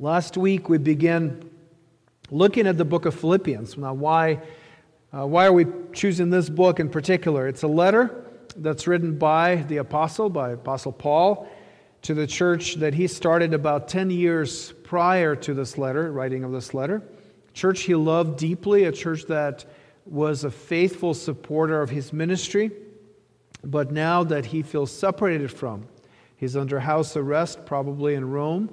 Last week we began looking at the book of Philippians. Now, why, uh, why are we choosing this book in particular? It's a letter that's written by the apostle, by Apostle Paul, to the church that he started about 10 years prior to this letter, writing of this letter. Church he loved deeply, a church that was a faithful supporter of his ministry, but now that he feels separated from, he's under house arrest, probably in Rome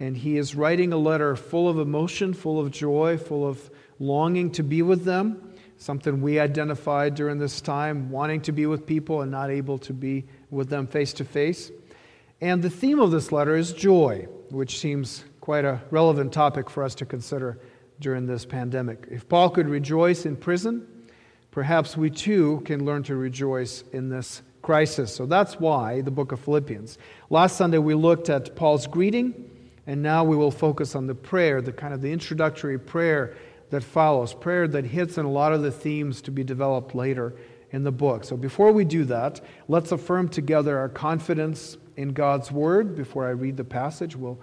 and he is writing a letter full of emotion, full of joy, full of longing to be with them. Something we identified during this time, wanting to be with people and not able to be with them face to face. And the theme of this letter is joy, which seems quite a relevant topic for us to consider during this pandemic. If Paul could rejoice in prison, perhaps we too can learn to rejoice in this crisis. So that's why the book of Philippians. Last Sunday we looked at Paul's greeting and now we will focus on the prayer, the kind of the introductory prayer that follows, prayer that hits on a lot of the themes to be developed later in the book. So before we do that, let's affirm together our confidence in God's word. Before I read the passage, we'll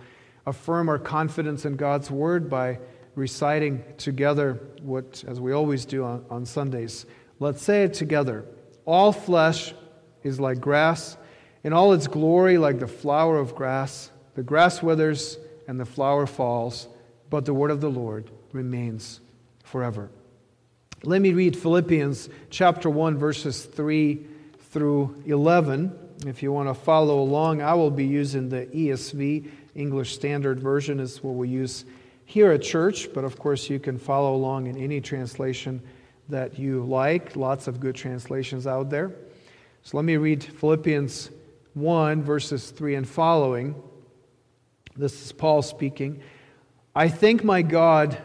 affirm our confidence in God's word by reciting together what, as we always do on, on Sundays. Let's say it together. All flesh is like grass, in all its glory, like the flower of grass. The grass withers and the flower falls, but the word of the Lord remains forever. Let me read Philippians chapter 1, verses 3 through 11. If you want to follow along, I will be using the ESV, English Standard Version, is what we use here at church, but of course you can follow along in any translation that you like. Lots of good translations out there. So let me read Philippians 1, verses 3 and following. This is Paul speaking. I thank my God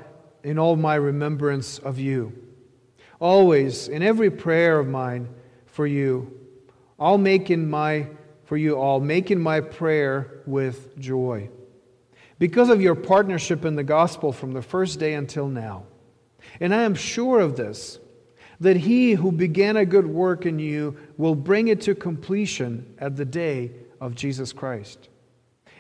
in all my remembrance of you. Always, in every prayer of mine for you, I'll make in my for you all, making my prayer with joy. Because of your partnership in the gospel from the first day until now. And I am sure of this, that he who began a good work in you will bring it to completion at the day of Jesus Christ.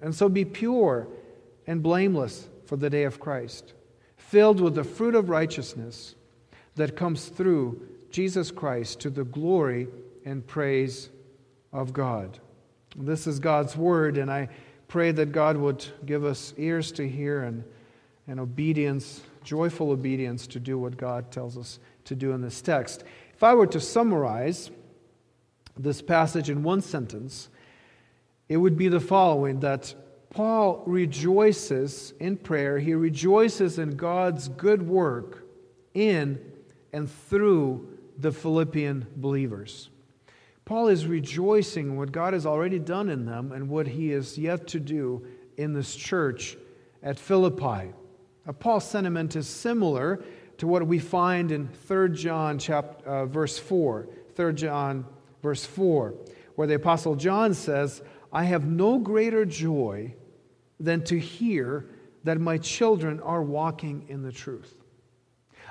and so be pure and blameless for the day of Christ, filled with the fruit of righteousness that comes through Jesus Christ to the glory and praise of God. This is God's word, and I pray that God would give us ears to hear and, and obedience, joyful obedience to do what God tells us to do in this text. If I were to summarize this passage in one sentence, it would be the following that Paul rejoices in prayer, he rejoices in God's good work in and through the Philippian believers. Paul is rejoicing what God has already done in them and what he is yet to do in this church at Philippi. Now, Paul's sentiment is similar to what we find in 3 John chapter, uh, verse 4. 3 John verse 4, where the Apostle John says, I have no greater joy than to hear that my children are walking in the truth.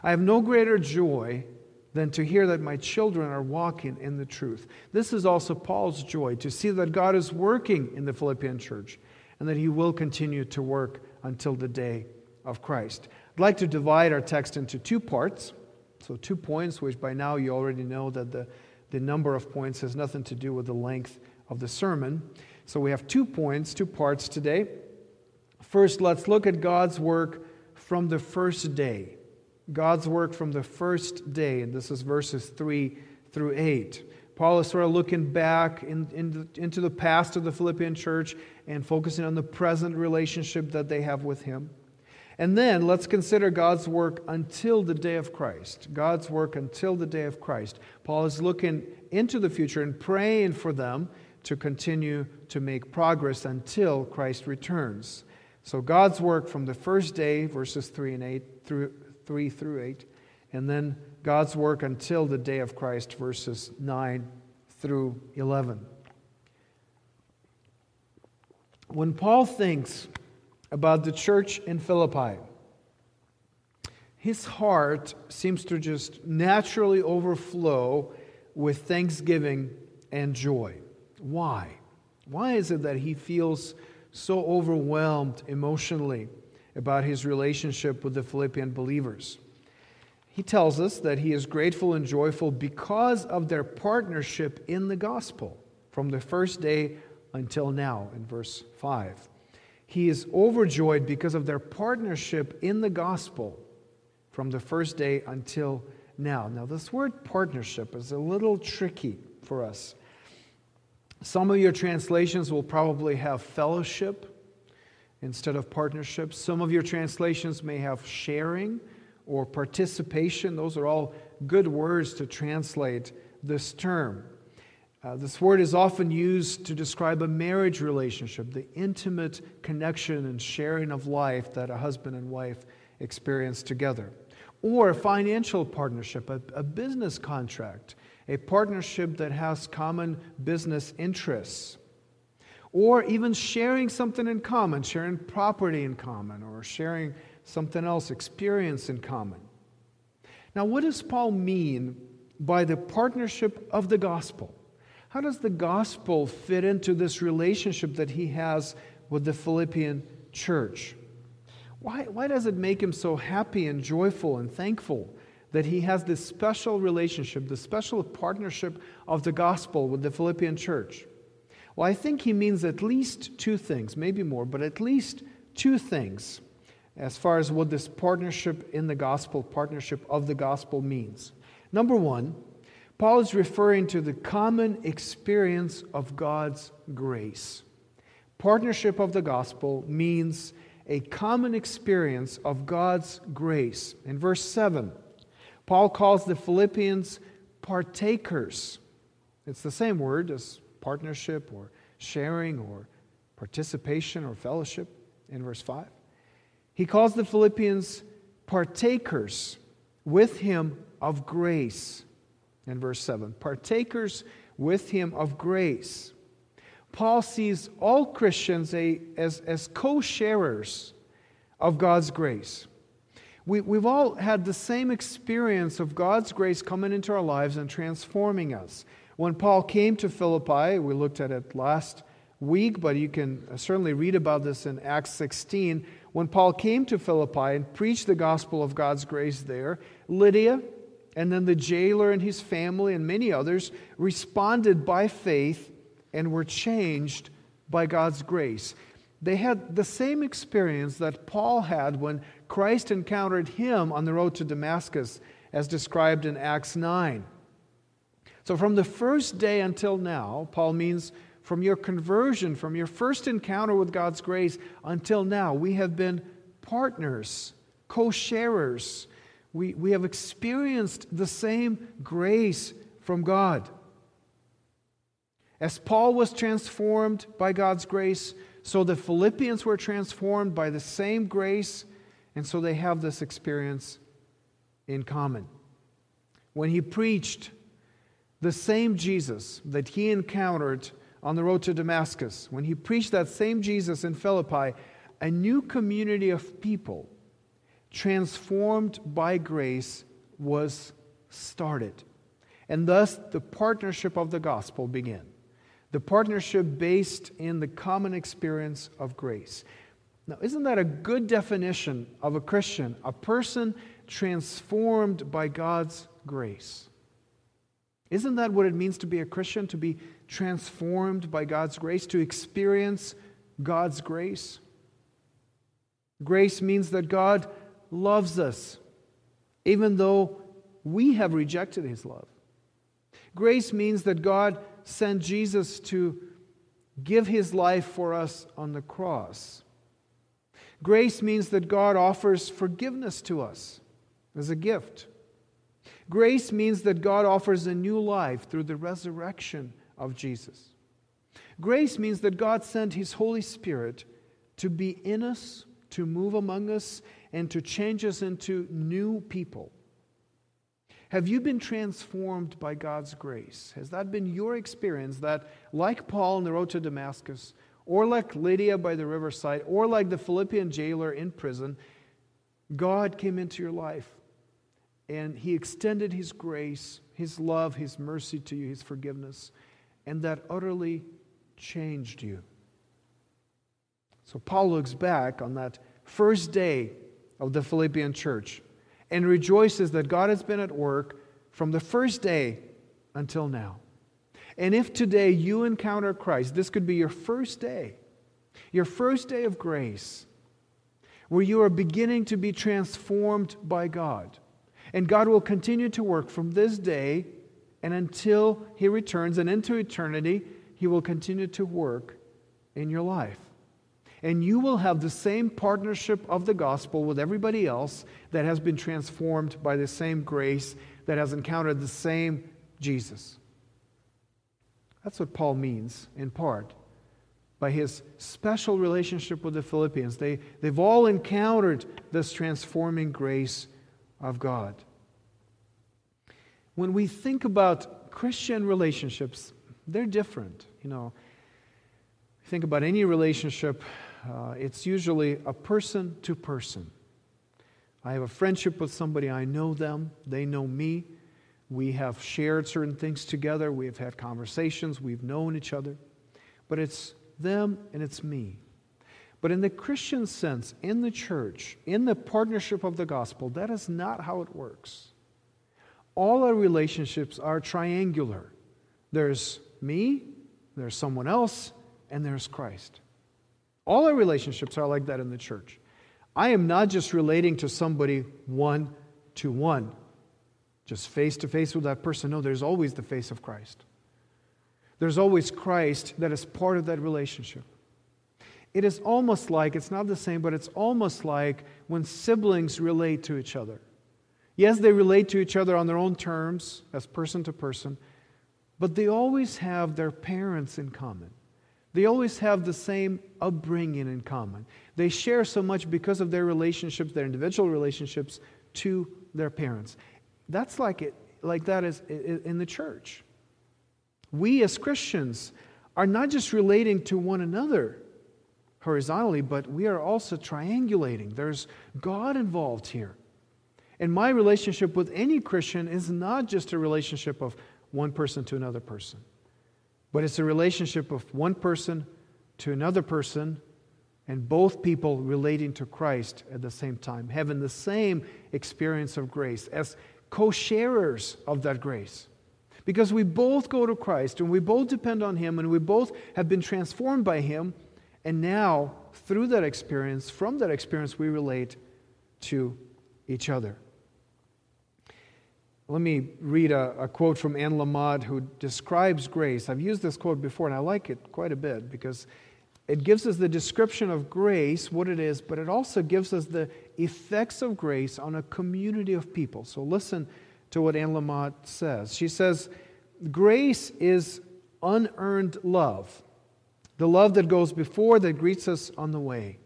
I have no greater joy than to hear that my children are walking in the truth. This is also Paul's joy to see that God is working in the Philippian church and that he will continue to work until the day of Christ. I'd like to divide our text into two parts. So, two points, which by now you already know that the, the number of points has nothing to do with the length of the sermon. So we have two points, two parts today. First, let's look at God's work from the first day. God's work from the first day, and this is verses 3 through 8. Paul is sort of looking back in, in, into the past of the Philippian church and focusing on the present relationship that they have with him. And then let's consider God's work until the day of Christ. God's work until the day of Christ. Paul is looking into the future and praying for them to continue to make progress until Christ returns. So God's work from the first day, verses 3 and 8 through 3 through 8, and then God's work until the day of Christ, verses 9 through 11. When Paul thinks about the church in Philippi, his heart seems to just naturally overflow with thanksgiving and joy. Why? Why is it that he feels so overwhelmed emotionally about his relationship with the Philippian believers? He tells us that he is grateful and joyful because of their partnership in the gospel from the first day until now, in verse 5. He is overjoyed because of their partnership in the gospel from the first day until now. Now, this word partnership is a little tricky for us. Some of your translations will probably have fellowship instead of partnership. Some of your translations may have sharing or participation. Those are all good words to translate this term. Uh, this word is often used to describe a marriage relationship, the intimate connection and sharing of life that a husband and wife experience together. Or a financial partnership, a, a business contract, a partnership that has common business interests. Or even sharing something in common, sharing property in common, or sharing something else, experience in common. Now, what does Paul mean by the partnership of the gospel? How does the gospel fit into this relationship that he has with the Philippian church? Why, why does it make him so happy and joyful and thankful that he has this special relationship, the special partnership of the gospel with the Philippian church? Well, I think he means at least two things, maybe more, but at least two things as far as what this partnership in the gospel, partnership of the gospel means. Number one, Paul is referring to the common experience of God's grace. Partnership of the gospel means a common experience of God's grace. In verse 7, Paul calls the Philippians partakers. It's the same word as partnership or sharing or participation or fellowship in verse 5. He calls the Philippians partakers with him of grace in verse 7. Partakers with him of grace. Paul sees all Christians as, as co sharers of God's grace. We, we've all had the same experience of God's grace coming into our lives and transforming us. When Paul came to Philippi, we looked at it last week, but you can certainly read about this in Acts 16. When Paul came to Philippi and preached the gospel of God's grace there, Lydia and then the jailer and his family and many others responded by faith and were changed by God's grace. They had the same experience that Paul had when Christ encountered him on the road to Damascus, as described in Acts 9. So, from the first day until now, Paul means from your conversion, from your first encounter with God's grace until now, we have been partners, co sharers. We, we have experienced the same grace from God. As Paul was transformed by God's grace, so the Philippians were transformed by the same grace, and so they have this experience in common. When he preached the same Jesus that he encountered on the road to Damascus, when he preached that same Jesus in Philippi, a new community of people transformed by grace was started. And thus the partnership of the gospel began. The partnership based in the common experience of grace. Now, isn't that a good definition of a Christian? A person transformed by God's grace. Isn't that what it means to be a Christian? To be transformed by God's grace, to experience God's grace? Grace means that God loves us, even though we have rejected his love. Grace means that God sent Jesus to give his life for us on the cross. Grace means that God offers forgiveness to us as a gift. Grace means that God offers a new life through the resurrection of Jesus. Grace means that God sent His Holy Spirit to be in us, to move among us, and to change us into new people. Have you been transformed by God's grace? Has that been your experience that, like Paul on the road to Damascus, or like Lydia by the riverside, or like the Philippian jailer in prison, God came into your life and He extended His grace, His love, His mercy to you, His forgiveness, and that utterly changed you. So Paul looks back on that first day of the Philippian church and rejoices that God has been at work from the first day until now. And if today you encounter Christ, this could be your first day, your first day of grace, where you are beginning to be transformed by God. And God will continue to work from this day and until He returns and into eternity, He will continue to work in your life. And you will have the same partnership of the gospel with everybody else that has been transformed by the same grace, that has encountered the same Jesus. That's what Paul means, in part, by his special relationship with the Philippians. They, they've all encountered this transforming grace of God. When we think about Christian relationships, they're different. You know, think about any relationship uh, it's usually a person to person. I have a friendship with somebody, I know them, they know me. We have shared certain things together, we have had conversations, we've known each other. But it's them and it's me. But in the Christian sense, in the church, in the partnership of the gospel, that is not how it works. All our relationships are triangular there's me, there's someone else, and there's Christ. All our relationships are like that in the church. I am not just relating to somebody one to one, just face to face with that person. No, there's always the face of Christ. There's always Christ that is part of that relationship. It is almost like, it's not the same, but it's almost like when siblings relate to each other. Yes, they relate to each other on their own terms, as person to person, but they always have their parents in common. They always have the same upbringing in common. They share so much because of their relationships, their individual relationships to their parents. That's like it, like that is in the church. We as Christians are not just relating to one another horizontally, but we are also triangulating. There's God involved here. And my relationship with any Christian is not just a relationship of one person to another person. But it's a relationship of one person to another person, and both people relating to Christ at the same time, having the same experience of grace as co sharers of that grace. Because we both go to Christ and we both depend on Him and we both have been transformed by Him. And now, through that experience, from that experience, we relate to each other. Let me read a, a, quote from Anne Lamott who describes grace. I've used this quote before and I like it quite a bit because it gives us the description of grace, what it is, but it also gives us the effects of grace on a community of people. So listen to what Anne Lamott says. She says, Grace is unearned love, the love that goes before, that greets us on the way.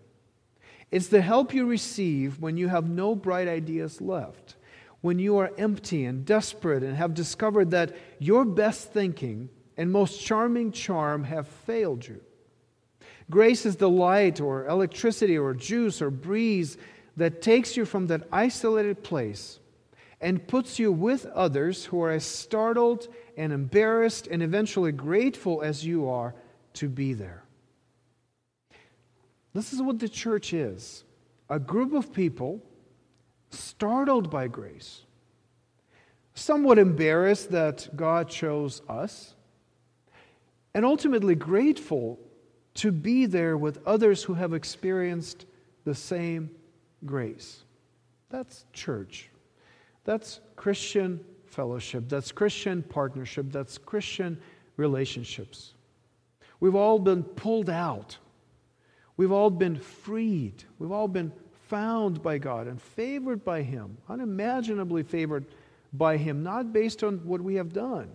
It's the help you receive when you have no bright ideas left when you are empty and desperate and have discovered that your best thinking and most charming charm have failed you. Grace is the light or electricity or juice or breeze that takes you from that isolated place and puts you with others who are as startled and embarrassed and eventually grateful as you are to be there. This is what the church is a group of people startled by grace, somewhat embarrassed that God chose us, and ultimately grateful to be there with others who have experienced the same grace. That's church. That's Christian fellowship. That's Christian partnership. That's Christian relationships. We've all been pulled out. We've all been freed. We've all been found by God and favored by Him, unimaginably favored by Him, not based on what we have done.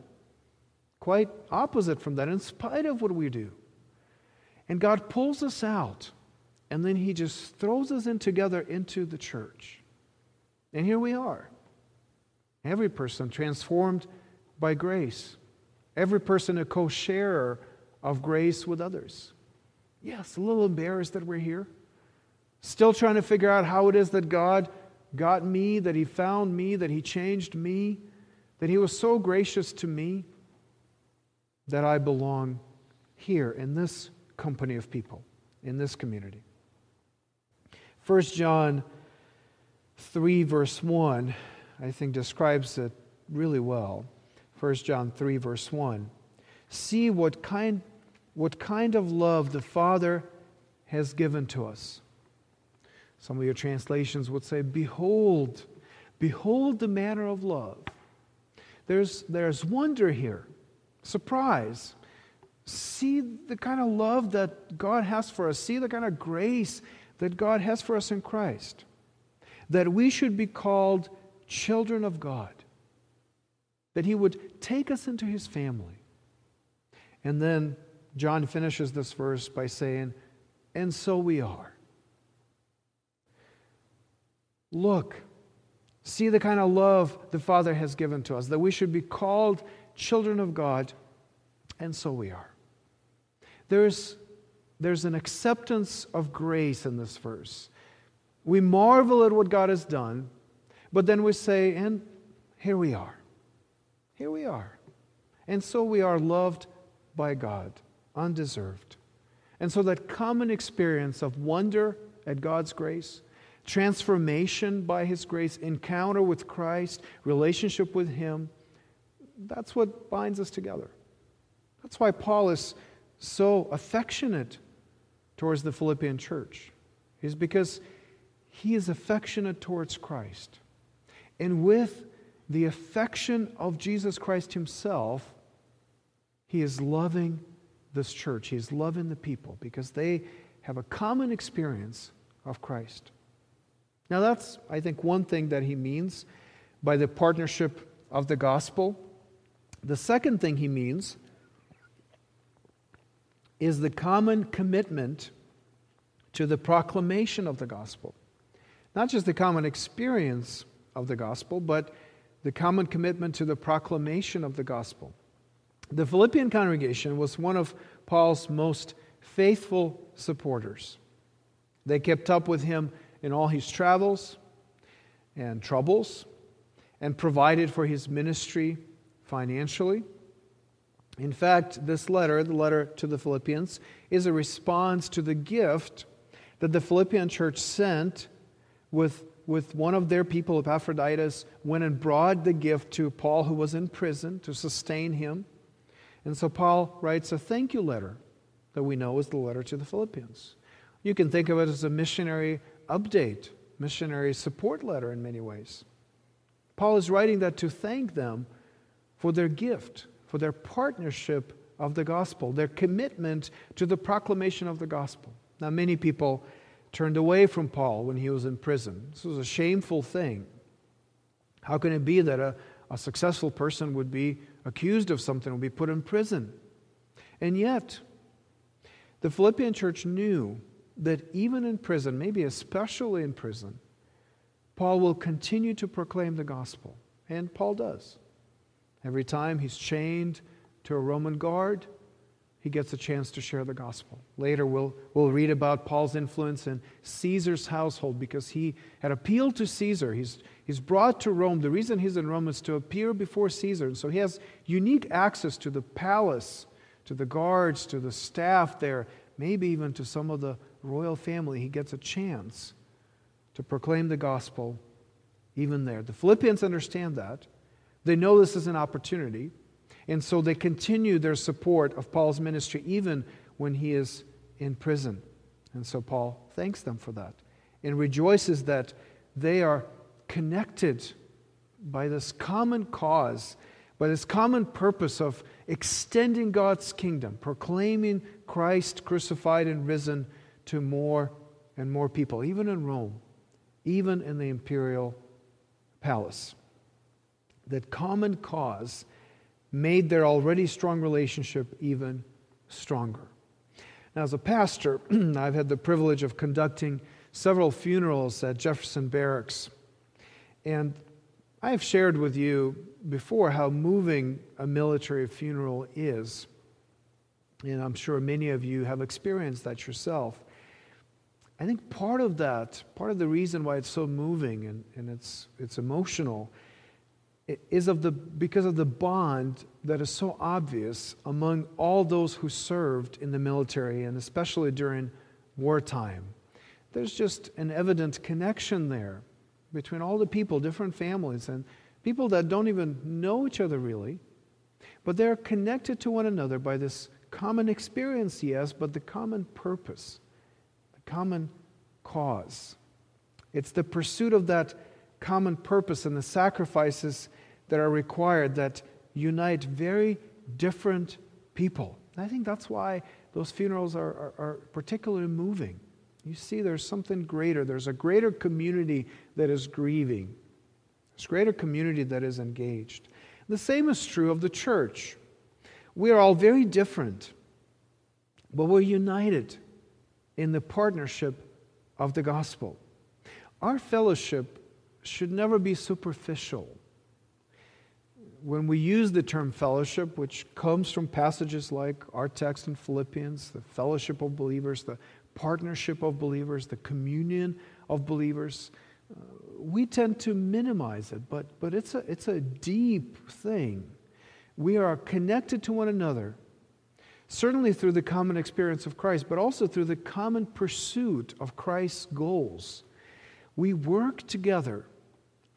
Quite opposite from that, in spite of what we do. And God pulls us out And then he just throws us in together into the church. And here we are. Every person transformed by grace. Every person a co sharer of grace with others. Yes, a little embarrassed that we're here. Still trying to figure out how it is that God got me, that He found me, that He changed me, that He was so gracious to me that I belong here in this company of people, in this community. 1 John 3, verse 1, I think describes it really well. 1 John 3, verse 1. See what kind, what kind of love the Father has given to us. Some of your translations would say, Behold, behold the manner of love. There's, there's wonder here, surprise. See the kind of love that God has for us. See the kind of grace that God has for us in Christ. That we should be called children of God. That He would take us into His family. And then John finishes this verse by saying, And so we are. Look, see the kind of love the Father has given to us, that we should be called children of God, and so we are. There's, there's an acceptance of grace in this verse. We marvel at what God has done, but then we say, and here we are. Here we are. And so we are loved by God, undeserved. And so that common experience of wonder at God's grace, transformation by His grace, encounter with Christ, relationship with Him, that's what binds us together. That's why Paul is so affectionate towards the Philippian church, is because he is affectionate towards Christ. And with the affection of Jesus Christ himself, he is loving this church. He is loving the people because they have a common experience of Christ. Now, that's, I think, one thing that he means by the partnership of the gospel. The second thing he means is the common commitment to the proclamation of the gospel. Not just the common experience of the gospel, but the common commitment to the proclamation of the gospel. The Philippian congregation was one of Paul's most faithful supporters. They kept up with him in all his travels and troubles and provided for his ministry financially. In fact, this letter, the letter to the Philippians, is a response to the gift that the Philippian church sent with, with one of their people, Epaphroditus, went and brought the gift to Paul, who was in prison, to sustain him. And so Paul writes a thank you letter that we know is the letter to the Philippians. You can think of it as a missionary update, missionary support letter in many ways. Paul is writing that to thank them for their gift for their partnership of the gospel, their commitment to the proclamation of the gospel. Now, many people turned away from Paul when he was in prison. This was a shameful thing. How can it be that a, a successful person would be accused of something, would be put in prison? And yet, the Philippian church knew that even in prison, maybe especially in prison, Paul will continue to proclaim the gospel. And Paul does. Every time he's chained to a Roman guard, he gets a chance to share the gospel. Later, we'll, we'll read about Paul's influence in Caesar's household because he had appealed to Caesar. He's, he's brought to Rome. The reason he's in Rome is to appear before Caesar. And so he has unique access to the palace, to the guards, to the staff there, maybe even to some of the royal family. He gets a chance to proclaim the gospel even there. The Philippians understand that. They know this is an opportunity, and so they continue their support of Paul's ministry even when he is in prison. And so Paul thanks them for that and rejoices that they are connected by this common cause, by this common purpose of extending God's kingdom, proclaiming Christ crucified and risen to more and more people, even in Rome, even in the imperial palace that common cause made their already strong relationship even stronger. Now, as a pastor, I've had the privilege of conducting several funerals at Jefferson Barracks. And I have shared with you before how moving a military funeral is. And I'm sure many of you have experienced that yourself. I think part of that, part of the reason why it's so moving and, and it's, it's emotional, is of the, because of the bond that is so obvious among all those who served in the military, and especially during wartime. There's just an evident connection there between all the people, different families, and people that don't even know each other really, but they're connected to one another by this common experience, yes, but the common purpose, the common cause. It's the pursuit of that common purpose and the sacrifices that are required that unite very different people. And I think that's why those funerals are, are, are particularly moving. You see, there's something greater. There's a greater community that is grieving, there's a greater community that is engaged. The same is true of the church. We are all very different, but we're united in the partnership of the gospel. Our fellowship should never be superficial. When we use the term fellowship, which comes from passages like our text in Philippians, the fellowship of believers, the partnership of believers, the communion of believers, uh, we tend to minimize it, but, but it's, a, it's a deep thing. We are connected to one another certainly through the common experience of Christ, but also through the common pursuit of Christ's goals. We work together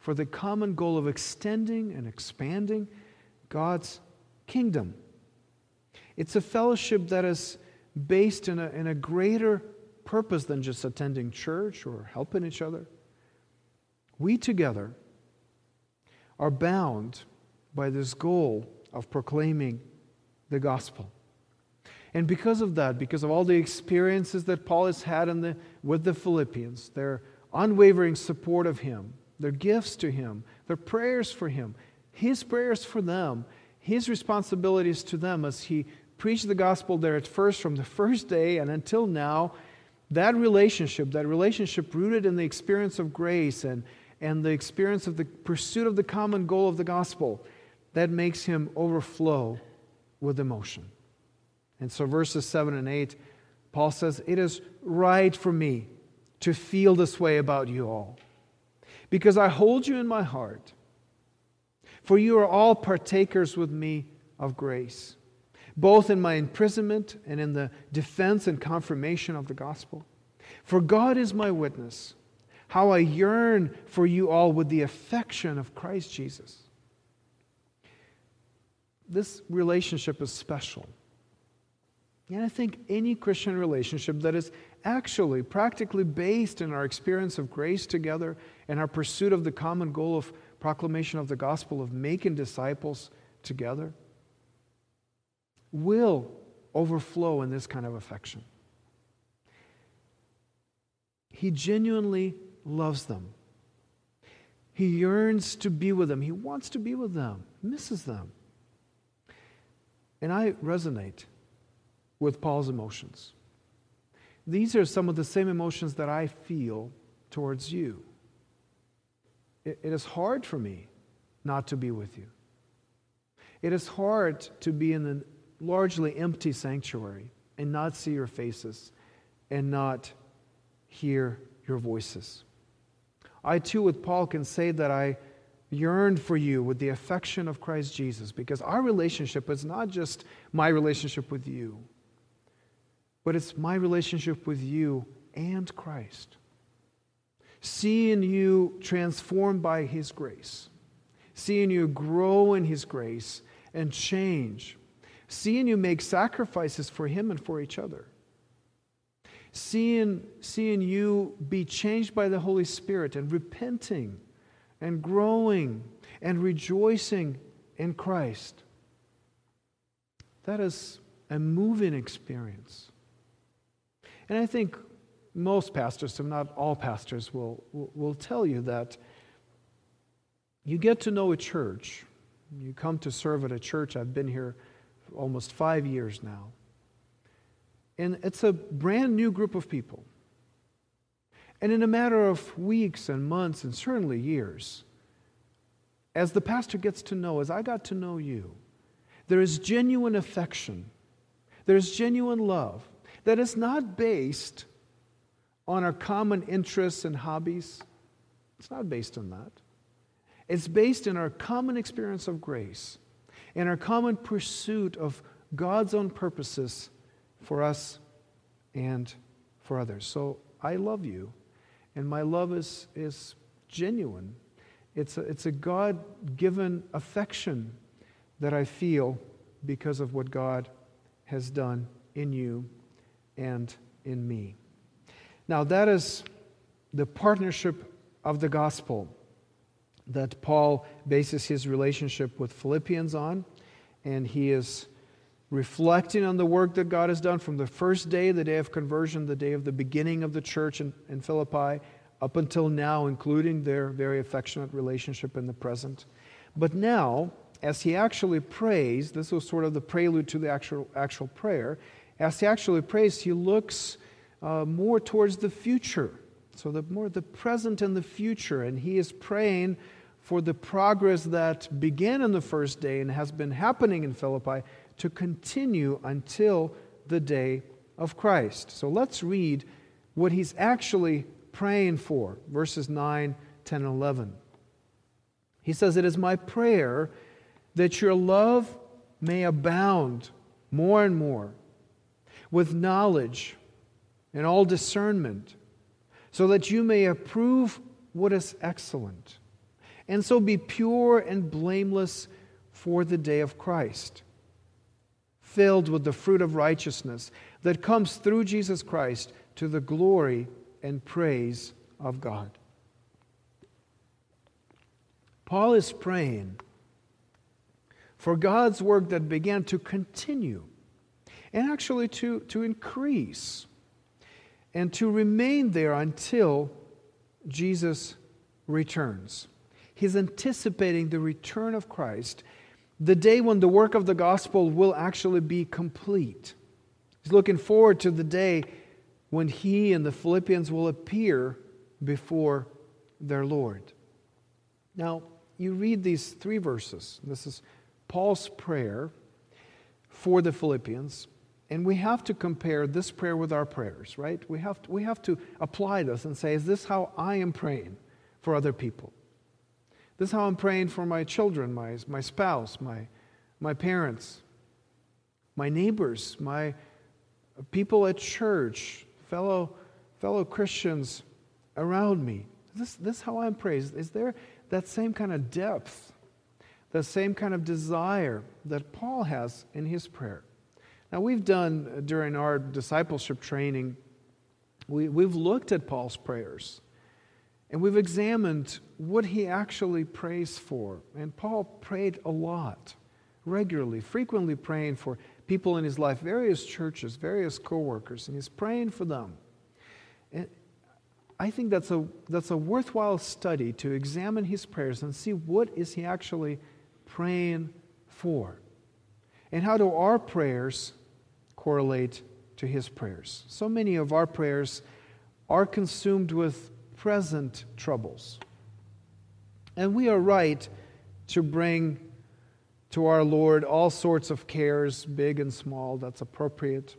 for the common goal of extending and expanding God's kingdom. It's a fellowship that is based in a, in a greater purpose than just attending church or helping each other. We together are bound by this goal of proclaiming the gospel. And because of that, because of all the experiences that Paul has had the, with the Philippians, their unwavering support of him, their gifts to him, their prayers for him, his prayers for them, his responsibilities to them as he preached the gospel there at first from the first day and until now, that relationship, that relationship rooted in the experience of grace and, and the experience of the pursuit of the common goal of the gospel, that makes him overflow with emotion. And so, verses 7 and 8, Paul says, It is right for me to feel this way about you all, because I hold you in my heart. For you are all partakers with me of grace, both in my imprisonment and in the defense and confirmation of the gospel. For God is my witness, how I yearn for you all with the affection of Christ Jesus. This relationship is special. And I think any Christian relationship that is actually practically based in our experience of grace together and our pursuit of the common goal of proclamation of the gospel, of making disciples together, will overflow in this kind of affection. He genuinely loves them. He yearns to be with them. He wants to be with them, misses them. And I resonate with Paul's emotions. These are some of the same emotions that I feel towards you. it, it is hard for me not to be with you. It is hard to be in a largely empty sanctuary and not see your faces and not hear your voices. I too, with Paul, can say that I yearned for you with the affection of Christ Jesus because our relationship is not just my relationship with you, but it's my relationship with you and Christ. Seeing you transformed by His grace, seeing you grow in His grace and change, seeing you make sacrifices for Him and for each other, seeing, seeing you be changed by the Holy Spirit and repenting and growing and rejoicing in Christ. That is a moving experience. And I think most pastors, if not all pastors, will, will, tell you that you get to know a church. You come to serve at a church. I've been here almost five years now. And it's a brand new group of people. And in a matter of weeks and months and certainly years, as the pastor gets to know, as I got to know you, there is genuine affection, there's genuine love that is not based on our common interests and hobbies. It's not based on that. It's based in our common experience of grace and our common pursuit of God's own purposes for us and for others. So I love you, and my love is, is genuine. It's a, it's a God given affection that I feel because of what God has done in you and in me. Now, that is the partnership of the gospel that Paul bases his relationship with Philippians on, and he is reflecting on the work that God has done from the first day, the day of conversion, the day of the beginning of the church in, in Philippi, up until now, including their very affectionate relationship in the present. But now, as he actually prays, this was sort of the prelude to the actual, actual prayer, as he actually prays, he looks uh, more towards the future. So, the more the present and the future. And he is praying for the progress that began in the first day and has been happening in Philippi to continue until the day of Christ. So let's read what he's actually praying for verses 9, 10, and 11. He says, It is my prayer that your love may abound more and more with knowledge and all discernment, so that you may approve what is excellent, and so be pure and blameless for the day of Christ filled with the fruit of righteousness that comes through Jesus Christ to the glory and praise of God. Paul is praying for God's work that began to continue and actually to, to increase and to remain there until Jesus returns. He's anticipating the return of Christ the day when the work of the gospel will actually be complete. He's looking forward to the day when he and the Philippians will appear before their Lord. Now, you read these three verses. This is Paul's prayer for the Philippians. And we have to compare this prayer with our prayers, right? We have to, we have to apply this and say, is this how I am praying for other people? This is how I'm praying for my children, my, my spouse, my, my parents, my neighbors, my people at church, fellow, fellow Christians around me. This, this is how I'm praying. Is there that same kind of depth, that same kind of desire that Paul has in his prayer? Now, we've done uh, during our discipleship training, we, we've looked at Paul's prayers. And we've examined what he actually prays for. And Paul prayed a lot, regularly, frequently praying for people in his life, various churches, various co-workers, and he's praying for them. And I think that's a, that's a worthwhile study to examine his prayers and see what is he actually praying for. And how do our prayers correlate to his prayers? So many of our prayers are consumed with present troubles. And we are right to bring to our Lord all sorts of cares, big and small, that's appropriate.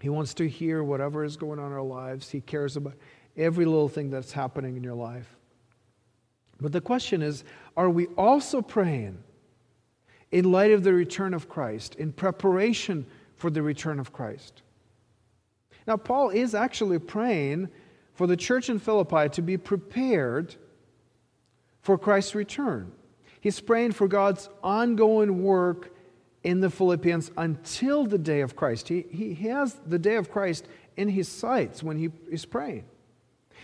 He wants to hear whatever is going on in our lives. He cares about every little thing that's happening in your life. But the question is are we also praying in light of the return of Christ, in preparation for the return of Christ? Now, Paul is actually praying for the church in Philippi to be prepared for Christ's return. He's praying for God's ongoing work in the Philippians until the day of Christ. He, he has the day of Christ in his sights when he is praying.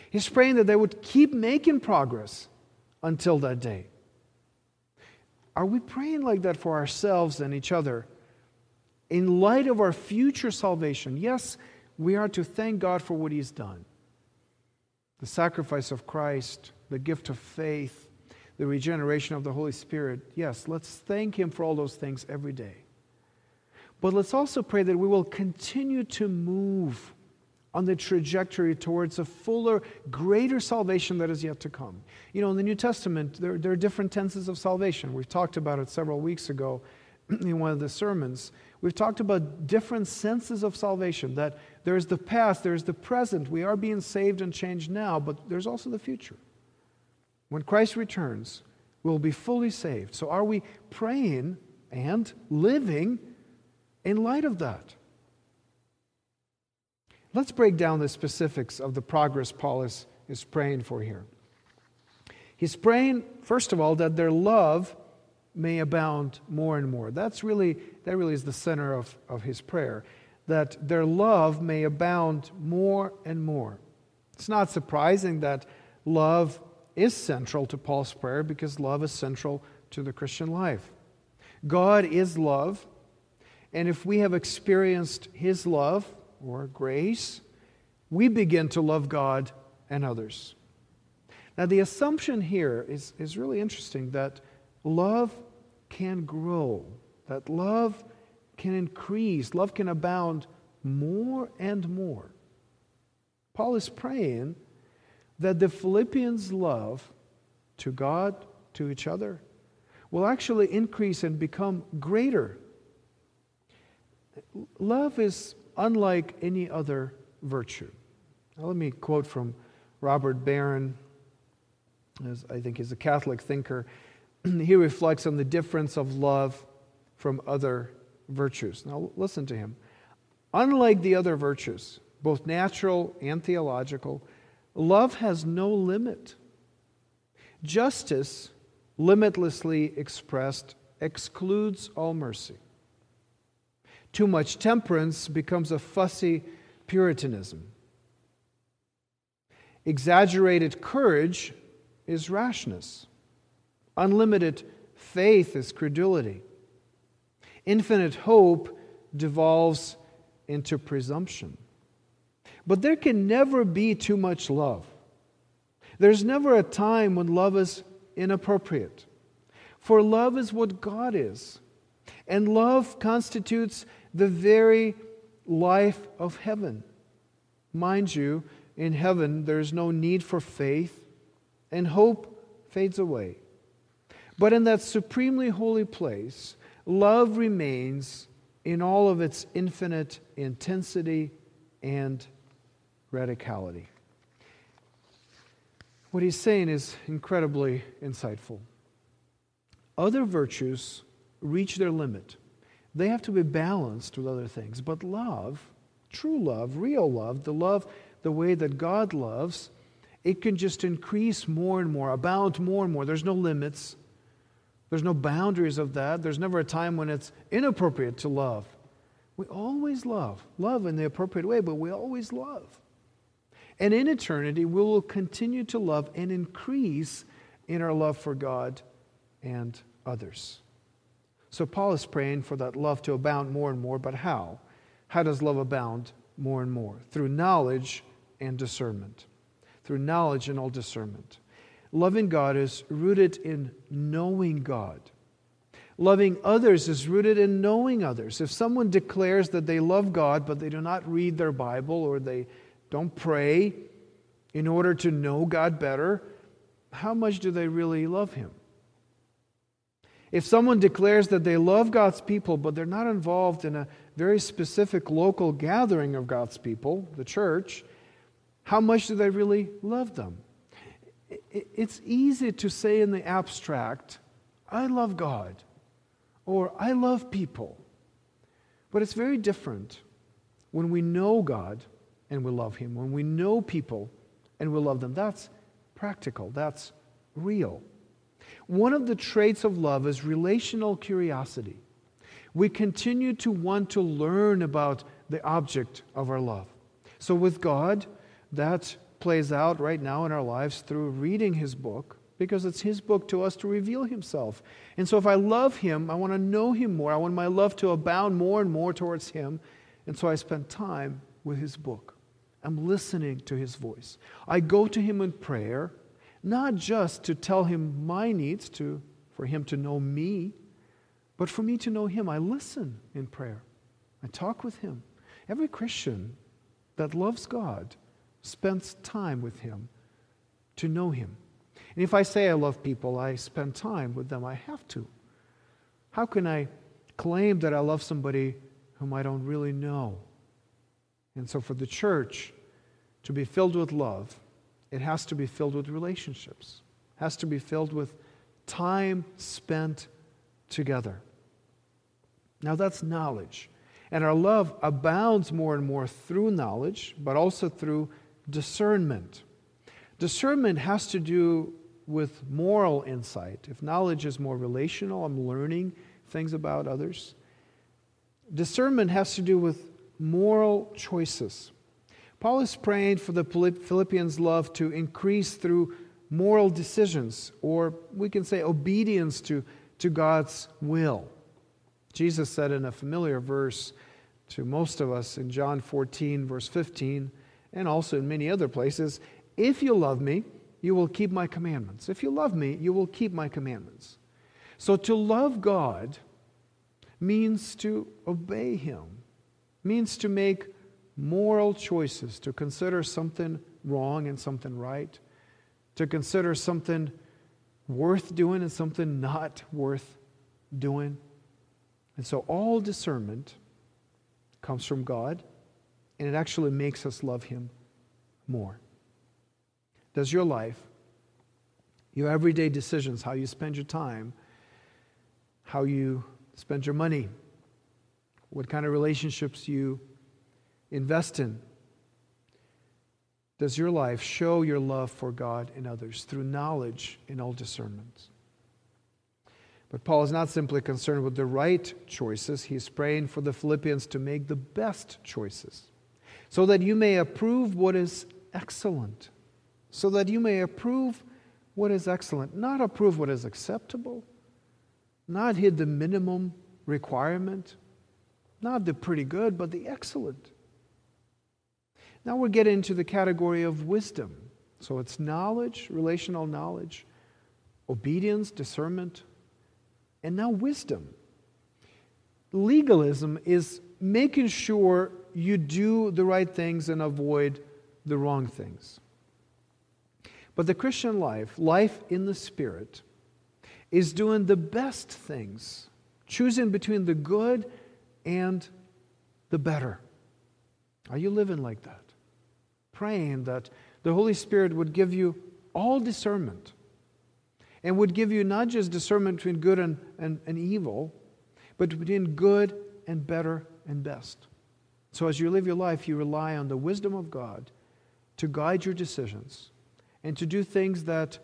He's praying that they would keep making progress until that day. Are we praying like that for ourselves and each other in light of our future salvation? Yes, we are to thank God for what He's done the sacrifice of Christ, the gift of faith, the regeneration of the Holy Spirit. Yes, let's thank Him for all those things every day. But let's also pray that we will continue to move on the trajectory towards a fuller, greater salvation that is yet to come. You know, in the New Testament, there, there are different tenses of salvation. We've talked about it several weeks ago in one of the sermons. We've talked about different senses of salvation that there's the past, there's the present. We are being saved and changed now, but there's also the future. When Christ returns, we'll be fully saved. So, are we praying and living in light of that? Let's break down the specifics of the progress Paul is, is praying for here. He's praying, first of all, that their love may abound more and more. That's really, that really is the center of, of his prayer, that their love may abound more and more. It's not surprising that love is central to Paul's prayer because love is central to the Christian life. God is love, and if we have experienced his love, or grace, we begin to love God and others. Now, the assumption here is, is really interesting that love can grow, that love can increase, love can abound more and more. Paul is praying that the Philippians' love to God, to each other, will actually increase and become greater. Love is unlike any other virtue. Now, let me quote from Robert Barron, as I think he's a Catholic thinker. he reflects on the difference of love from other virtues. Now, listen to him. Unlike the other virtues, both natural and theological, love has no limit. Justice, limitlessly expressed, excludes all mercy. Too much temperance becomes a fussy Puritanism. Exaggerated courage is rashness. Unlimited faith is credulity. Infinite hope devolves into presumption. But there can never be too much love. There's never a time when love is inappropriate. For love is what God is. And love constitutes the very life of heaven. Mind you, in heaven there's no need for faith, and hope fades away. But in that supremely holy place, love remains in all of its infinite intensity and radicality. What he's saying is incredibly insightful. Other virtues reach their limit they have to be balanced with other things. But love, true love, real love, the love the way that God loves, it can just increase more and more, abound more and more. There's no limits, there's no boundaries of that. There's never a time when it's inappropriate to love. We always love, love in the appropriate way, but we always love. And in eternity, we will continue to love and increase in our love for God and others. So Paul is praying for that love to abound more and more, but how? How does love abound more and more? Through knowledge and discernment. Through knowledge and all discernment. Loving God is rooted in knowing God. Loving others is rooted in knowing others. If someone declares that they love God, but they do not read their Bible or they don't pray in order to know God better, how much do they really love Him? If someone declares that they love God's people, but they're not involved in a very specific local gathering of God's people, the church, how much do they really love them? It's easy to say in the abstract, I love God, or I love people. But it's very different when we know God and we love Him, when we know people and we love them. That's practical, that's real. One of the traits of love is relational curiosity. We continue to want to learn about the object of our love. So, with God, that plays out right now in our lives through reading His book, because it's His book to us to reveal Himself. And so, if I love Him, I want to know Him more. I want my love to abound more and more towards Him. And so, I spend time with His book. I'm listening to His voice. I go to Him in prayer not just to tell him my needs, to, for him to know me, but for me to know him. I listen in prayer. I talk with Him. Every Christian that loves God spends time with Him to know Him. And if I say I love people, I spend time with them. I have to. How can I claim that I love somebody whom I don't really know? And so, for the church to be filled with love, it has to be filled with relationships, it has to be filled with time spent together. Now, that's knowledge. And our love abounds more and more through knowledge, but also through discernment. Discernment has to do with moral insight. If knowledge is more relational, I'm learning things about others. Discernment has to do with moral choices. Paul is praying for the Philippians' love to increase through moral decisions, or we can say obedience to, to God's will. Jesus said in a familiar verse to most of us in John 14, verse 15, and also in many other places If you love me, you will keep my commandments. If you love me, you will keep my commandments. So to love God means to obey him, means to make moral choices, to consider something wrong and something right, to consider something worth doing and something not worth doing. And so all discernment comes from God, and it actually makes us love Him more. Does your life, your everyday decisions, how you spend your time, how you spend your money, what kind of relationships you invest in, does your life show your love for God and others through knowledge and all discernment? But Paul is not simply concerned with the right choices, he's praying for the Philippians to make the best choices, so that you may approve what is excellent. So that you may approve what is excellent, not approve what is acceptable, not hit the minimum requirement, not the pretty good, but the excellent. Now we're getting into the category of wisdom. So it's knowledge, relational knowledge, obedience, discernment, and now wisdom. Legalism is making sure you do the right things and avoid the wrong things. But the Christian life, life in the Spirit, is doing the best things, choosing between the good and the better. Are you living like that? praying that the Holy Spirit would give you all discernment and would give you not just discernment between good and, and, and evil, but between good and better and best. So as you live your life, you rely on the wisdom of God to guide your decisions and to do things that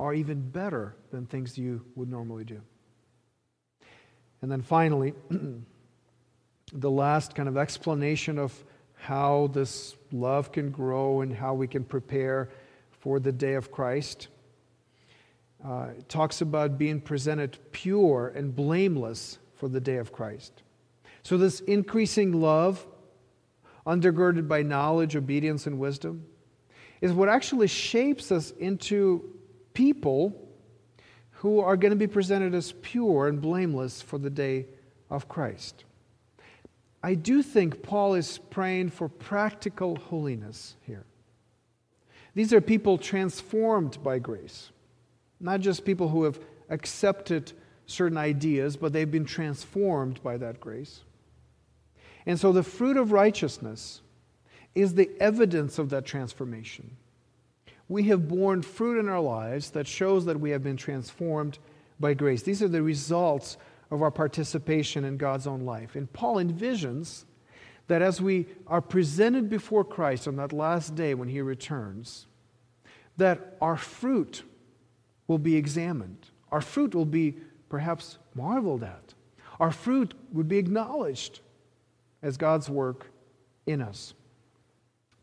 are even better than things you would normally do. And then finally, the last kind of explanation of how this love can grow and how we can prepare for the day of Christ. Uh, talks about being presented pure and blameless for the day of Christ. So, this increasing love, undergirded by knowledge, obedience, and wisdom, is what actually shapes us into people who are going to be presented as pure and blameless for the day of Christ. I do think Paul is praying for practical holiness here. These are people transformed by grace, not just people who have accepted certain ideas, but they've been transformed by that grace. And so the fruit of righteousness is the evidence of that transformation. We have borne fruit in our lives that shows that we have been transformed by grace. These are the results of our participation in God's own life. And Paul envisions that as we are presented before Christ on that last day when he returns, that our fruit will be examined. Our fruit will be perhaps marveled at. Our fruit would be acknowledged as God's work in us.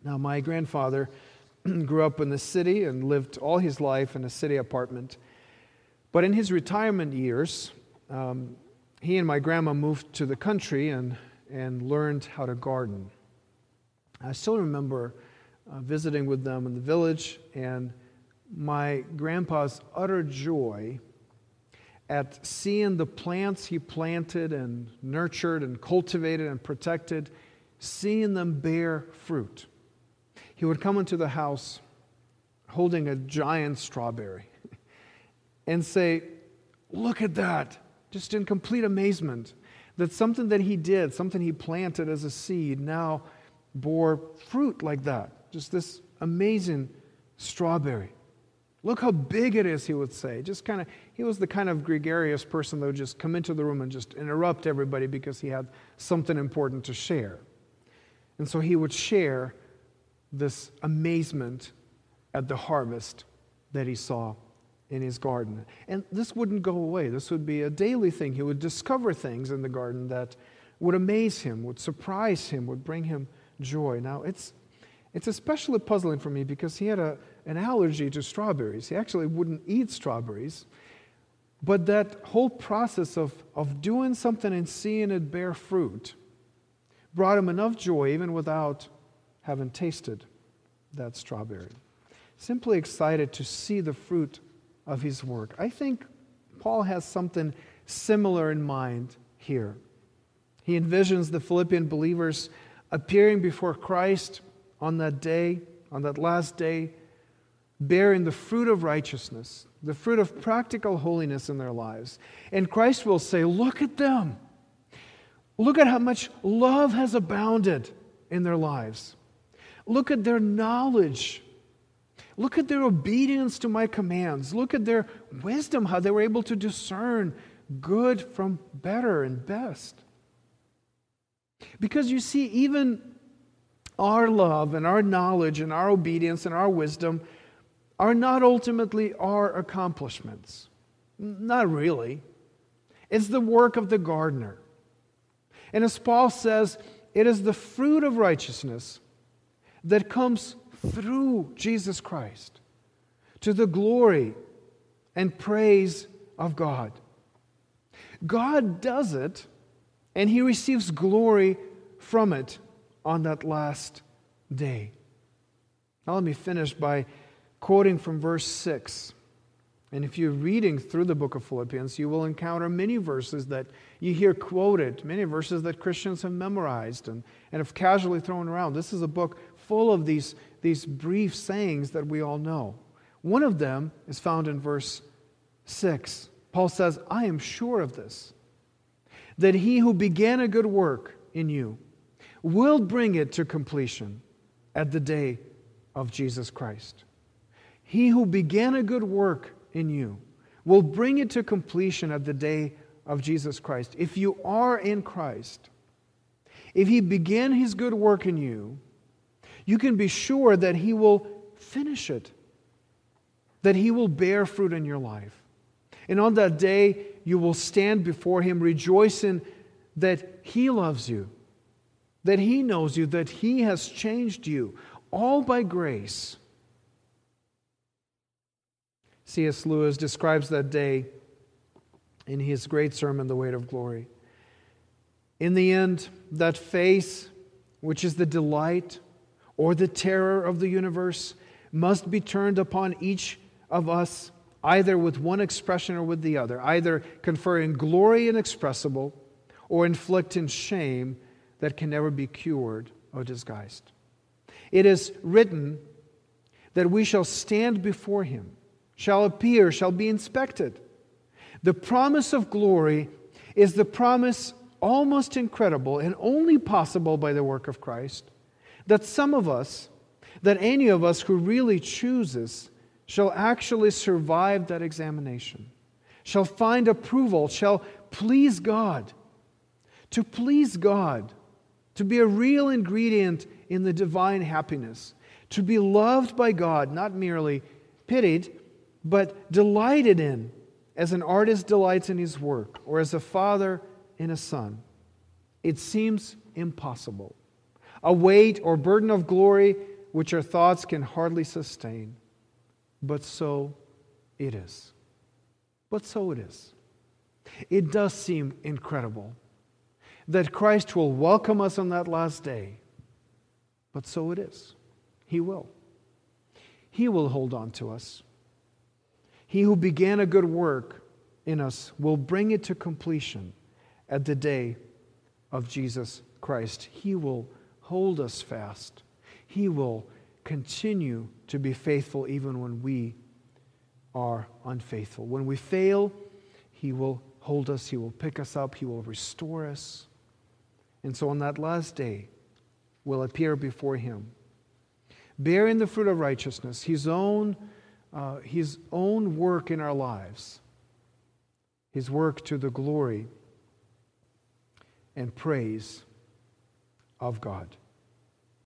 Now, my grandfather grew up in the city and lived all his life in a city apartment. But in his retirement years, um, he and my grandma moved to the country and, and learned how to garden. I still remember uh, visiting with them in the village and my grandpa's utter joy at seeing the plants he planted and nurtured and cultivated and protected, seeing them bear fruit. He would come into the house holding a giant strawberry and say, Look at that, just in complete amazement that something that he did, something he planted as a seed, now bore fruit like that. Just this amazing strawberry. Look how big it is, he would say. Just kind of, he was the kind of gregarious person that would just come into the room and just interrupt everybody because he had something important to share. And so he would share this amazement at the harvest that he saw in his garden. And this wouldn't go away. This would be a daily thing. He would discover things in the garden that would amaze him, would surprise him, would bring him joy. Now, it's, it's especially puzzling for me because he had a, an allergy to strawberries. He actually wouldn't eat strawberries. But that whole process of, of doing something and seeing it bear fruit brought him enough joy even without having tasted that strawberry. Simply excited to see the fruit of his work. I think Paul has something similar in mind here. He envisions the Philippian believers appearing before Christ on that day, on that last day, bearing the fruit of righteousness, the fruit of practical holiness in their lives. And Christ will say, Look at them. Look at how much love has abounded in their lives. Look at their knowledge. Look at their obedience to my commands. Look at their wisdom, how they were able to discern good from better and best. Because you see, even our love and our knowledge and our obedience and our wisdom are not ultimately our accomplishments. Not really. It's the work of the gardener. And as Paul says, it is the fruit of righteousness that comes through Jesus Christ to the glory and praise of God. God does it, and he receives glory from it on that last day. Now, let me finish by quoting from verse 6. And if you're reading through the book of Philippians, you will encounter many verses that you hear quoted, many verses that Christians have memorized and, and have casually thrown around. This is a book full of these, these brief sayings that we all know. One of them is found in verse 6. Paul says, I am sure of this, that he who began a good work in you will bring it to completion at the day of Jesus Christ. He who began a good work in you will bring it to completion at the day of Jesus Christ. If you are in Christ, if He began His good work in you, you can be sure that He will finish it, that He will bear fruit in your life. And on that day, you will stand before Him rejoicing that He loves you, that He knows you, that He has changed you, all by grace C.S. Lewis describes that day in his great sermon, The Weight of Glory. In the end, that face, which is the delight or the terror of the universe, must be turned upon each of us, either with one expression or with the other, either conferring glory inexpressible or inflicting shame that can never be cured or disguised. It is written that we shall stand before him shall appear, shall be inspected. The promise of glory is the promise almost incredible and only possible by the work of Christ that some of us, that any of us who really chooses, shall actually survive that examination, shall find approval, shall please God. To please God, to be a real ingredient in the divine happiness, to be loved by God, not merely pitied, but delighted in as an artist delights in his work or as a father in a son. It seems impossible. A weight or burden of glory which our thoughts can hardly sustain. But so it is. But so it is. It does seem incredible that Christ will welcome us on that last day. But so it is. He will. He will hold on to us. He who began a good work in us will bring it to completion at the day of Jesus Christ. He will hold us fast. He will continue to be faithful even when we are unfaithful. When we fail, He will hold us, He will pick us up, He will restore us. And so on that last day, we'll appear before Him, bearing the fruit of righteousness, His own, uh, His own work in our lives, His work to the glory and praise of God.